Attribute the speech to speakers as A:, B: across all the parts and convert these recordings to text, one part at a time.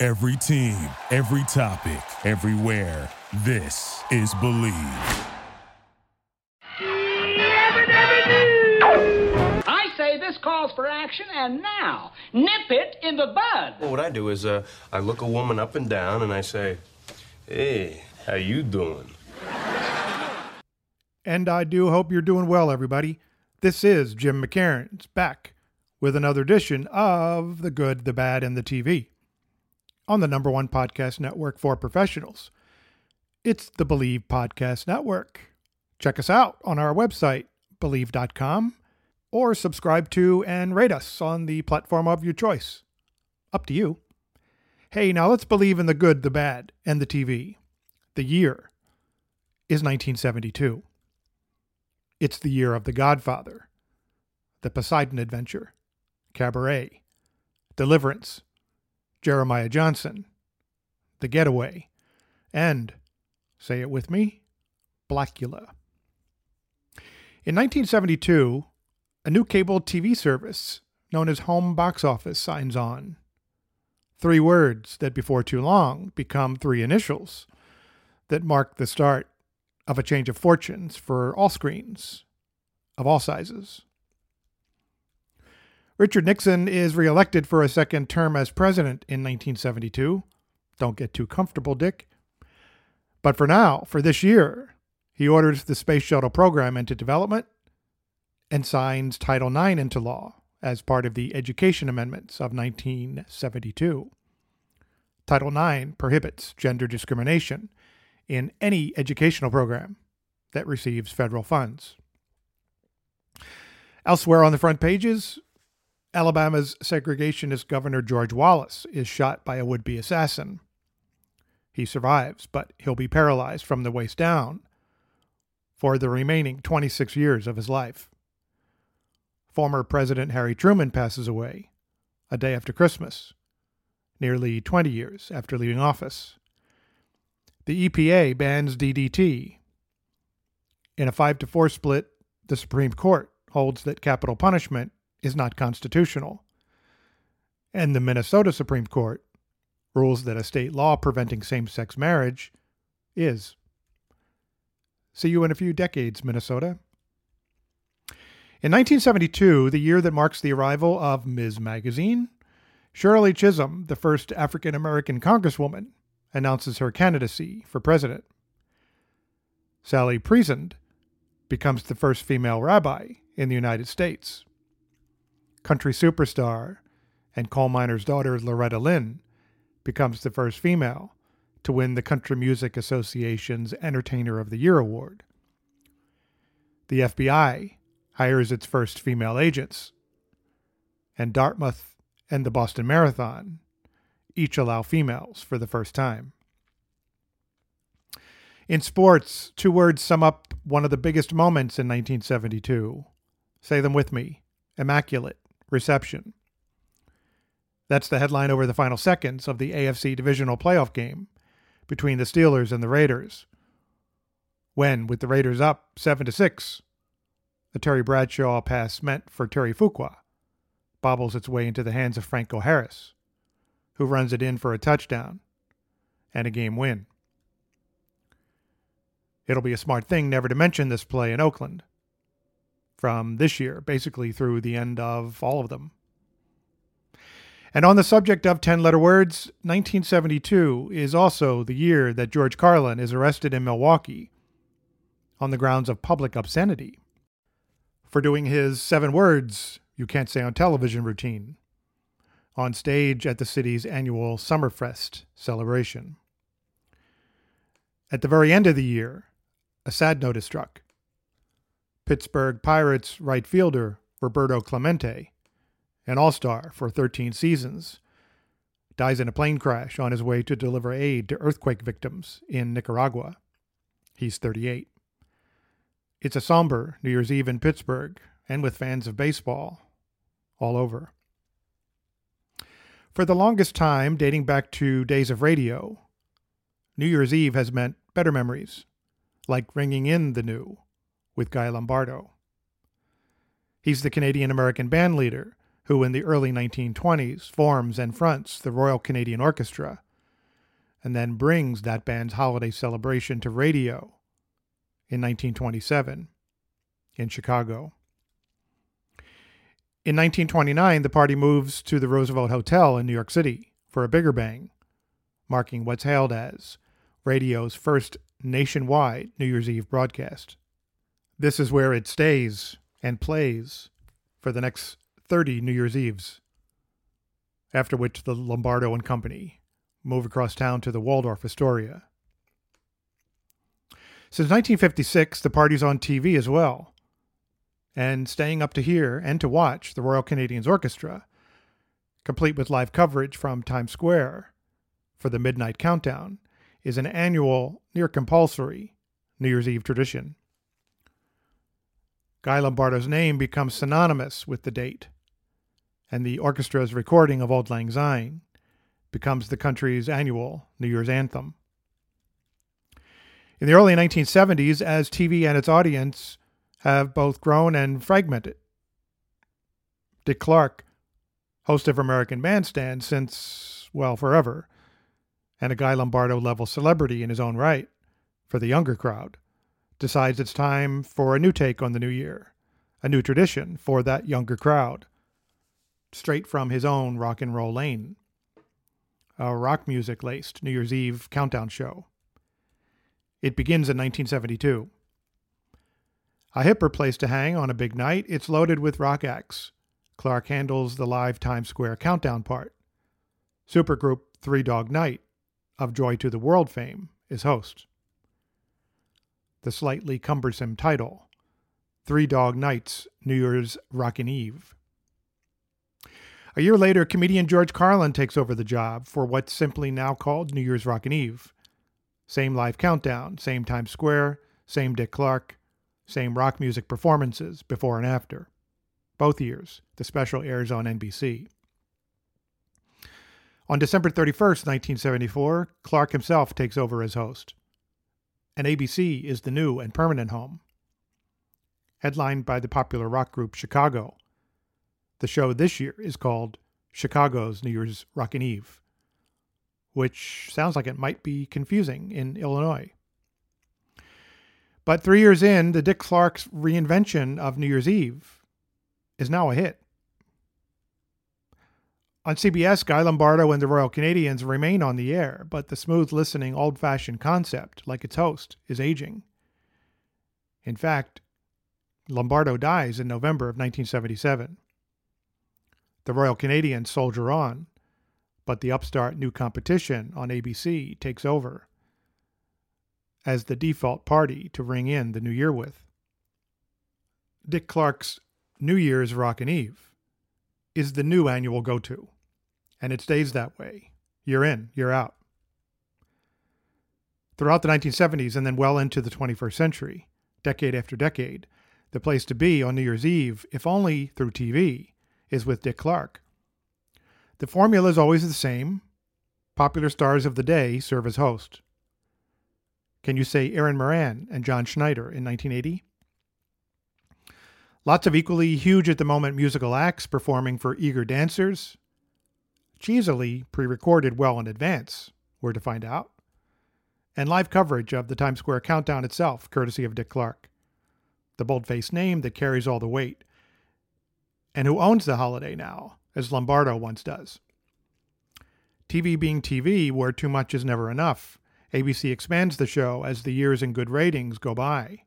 A: Every team, every topic, everywhere. This is Bleav.
B: I say this calls for action, and now, nip it in the bud.
C: Well, what I do is uh, I look a woman up and down and I say, "Hey, how you doing?"
D: And I do hope you're doing well, everybody. This is Jim McKairnes back with another edition of The Good, the Bad, and the TV on the number one podcast network for professionals. It's the Bleav Podcast Network. Check us out on our website, bleav.com, or subscribe to and rate us on the platform of your choice. Up to you. Hey, now let's believe in the good, the bad, and the TV. The year is 1972. It's the year of The Godfather, The Poseidon Adventure, Cabaret, Deliverance, Jeremiah Johnson, The Getaway, and, say it with me, Blacula. In 1972, a new cable TV service known as Home Box Office signs on. Three words that before too long become three initials that mark the start of a change of fortunes for all screens of all sizes. Richard Nixon is reelected for a second term as president in 1972. Don't get too comfortable, Dick. But for now, for this year, he orders the Space Shuttle program into development and signs Title IX into law as part of the Education Amendments of 1972. Title IX prohibits gender discrimination in any educational program that receives federal funds. Elsewhere on the front pages, Alabama's segregationist Governor George Wallace is shot by a would be assassin. He survives, but he'll be paralyzed from the waist down for the remaining 26 years of his life. Former President Harry Truman passes away a day after Christmas, nearly 20 years after leaving office. The EPA bans DDT. In a 5 to 4 split, the Supreme Court holds that capital punishment is not constitutional. And the Minnesota Supreme Court rules that a state law preventing same sex marriage is. See you in a few decades, Minnesota. In 1972, the year that marks the arrival of Ms. Magazine, Shirley Chisholm, the first African American congresswoman, announces her candidacy for president. Sally Priesand becomes the first female rabbi in the United States. Country superstar and coal miner's daughter Loretta Lynn becomes the first female to win the Country Music Association's Entertainer of the Year award. The FBI hires its first female agents, and Dartmouth and the Boston Marathon each allow females for the first time. In sports, two words sum up one of the biggest moments in 1972. Say them with me Immaculate Reception. That's the headline over the final seconds of the AFC divisional playoff game between the Steelers and the Raiders. When, with the Raiders up 7 to 6, the Terry Bradshaw pass meant for Terry Fuqua bobbles its way into the hands of Franco Harris, who runs it in for a touchdown and a game win. It'll be a smart thing never to mention this play in Oakland from this year, basically through the end of all of them. And on the subject of 10 letter words, 1972 is also the year that George Carlin is arrested in Milwaukee on the grounds of public obscenity for doing his seven words you can't say on television routine on stage at the city's annual Summerfest celebration. At the very end of the year, a sad note is struck. Pittsburgh Pirates right fielder Roberto Clemente, an all star for 13 seasons, dies in a plane crash on his way to deliver aid to earthquake victims in Nicaragua. He's 38. It's a somber New Year's Eve in Pittsburgh and with fans of baseball all over. For the longest time, dating back to days of radio, New Year's Eve has meant better memories, like ringing in the new with Guy Lombardo. He's the Canadian American band leader who, in the early 1920s, forms and fronts the Royal Canadian Orchestra, and then brings that band's holiday celebration to radio in 1927 in Chicago. In 1929, the party moves to the Roosevelt Hotel in New York City for a bigger bang, marking what's hailed as radio's first nationwide New Year's Eve broadcast. This is where it stays and plays for the next 30 New Year's Eves, after which the Lombardo and Company move across town to the Waldorf Astoria. Since 1956, the party's on TV as well, and staying up to hear and to watch the Royal Canadians Orchestra, complete with live coverage from Times Square for the Midnight Countdown, is an annual, near compulsory New Year's Eve tradition. Guy Lombardo's name becomes synonymous with the date, and the orchestra's recording of Auld Lang Syne becomes the country's annual New Year's anthem. In the early 1970s, as TV and its audience have both grown and fragmented, Dick Clark, host of American Bandstand since, well, forever, and a Guy Lombardo level celebrity in his own right for the younger crowd, decides it's time for a new take on the new year, a new tradition for that younger crowd, straight from his own rock and roll lane. A rock music laced New Year's Eve countdown show. It begins in 1972. A hipper place to hang on a big night, it's loaded with rock acts. Clark handles the live Times Square countdown part. Supergroup Three Dog Night, of Joy to the World fame, is host the slightly cumbersome title Three Dog Nights New Year's Rockin' Eve. A year later, comedian George Carlin takes over the job for what's simply now called New Year's Rockin' Eve. Same live countdown, same Times Square, same Dick Clark, same rock music performances before and after. Both years, the special airs on NBC. On December 31st, 1974, Clark himself takes over as host and ABC is the new and permanent home. Headlined by the popular rock group Chicago. The show this year is called Chicago's New Year's Rockin' Eve, which sounds like it might be confusing in Illinois. But three years in, the Dick Clark's reinvention of New Year's Eve is now a hit. On CBS, Guy Lombardo and the Royal Canadians remain on the air, but the smooth listening, old fashioned concept, like its host, is aging. In fact, Lombardo dies in November of 1977. The Royal Canadians soldier on, but the upstart new competition on ABC takes over as the default party to ring in the new year with. Dick Clark's New Year's Rockin' Eve is the new annual go to and it stays that way. You're in, you're out. Throughout the 1970s and then well into the 21st century, decade after decade, the place to be on New Year's Eve, if only through TV, is with Dick Clark. The formula is always the same. Popular stars of the day serve as host. Can you say Erin Moran and John Schneider in 1980? Lots of equally huge at the moment musical acts performing for eager dancers, cheesily pre recorded well in advance, we're to find out. And live coverage of the Times Square countdown itself, courtesy of Dick Clark. The bold faced name that carries all the weight. And who owns the holiday now, as Lombardo once does. TV being TV, where too much is never enough, ABC expands the show as the years and good ratings go by.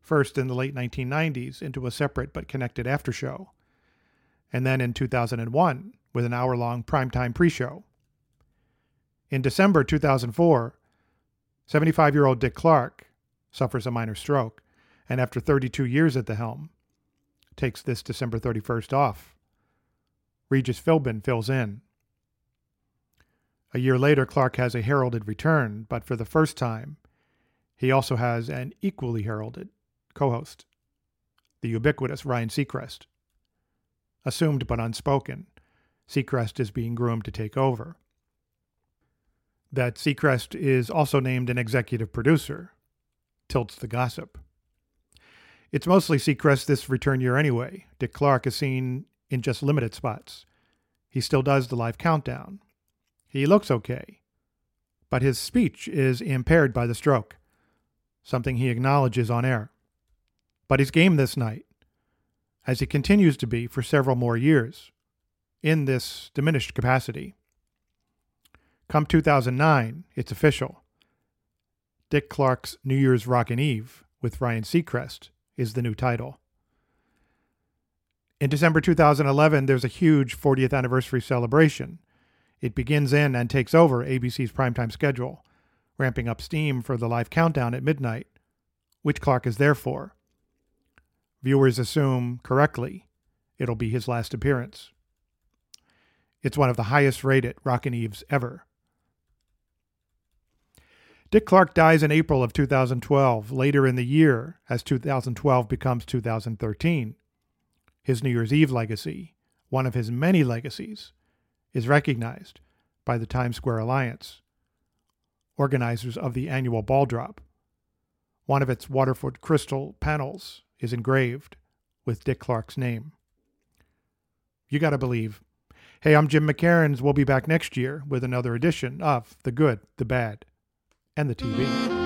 D: First in the late 1990s into a separate but connected after show. And then in 2001 with an hour long primetime pre show. In December 2004, 75 year old Dick Clark suffers a minor stroke, and after 32 years at the helm, takes this December 31st off. Regis Philbin fills in. A year later, Clark has a heralded return, but for the first time, he also has an equally heralded co host, the ubiquitous Ryan Seacrest. Assumed but unspoken, Seacrest is being groomed to take over. That Seacrest is also named an executive producer tilts the gossip. It's mostly Seacrest this return year anyway. Dick Clark is seen in just limited spots. He still does the live countdown. He looks okay, but his speech is impaired by the stroke, something he acknowledges on air. But he's game this night, as he continues to be for several more years, in this diminished capacity. Come 2009, it's official. Dick Clark's New Year's Rockin' Eve with Ryan Seacrest is the new title. In December 2011, there's a huge 40th anniversary celebration. It begins in and takes over ABC's primetime schedule, ramping up steam for the live countdown at midnight, which Clark is there for. Viewers assume, correctly, it'll be his last appearance. It's one of the highest rated Rockin' Eves ever. Dick Clark dies in April of 2012, later in the year, as 2012 becomes 2013. His New Year's Eve legacy, one of his many legacies, is recognized by the Times Square Alliance, organizers of the annual ball drop. One of its Waterford crystal panels is engraved with Dick Clark's name. You got to believe. Hey, I'm Jim McKairnes. We'll be back next year with another edition of The Good, the Bad, and the TV.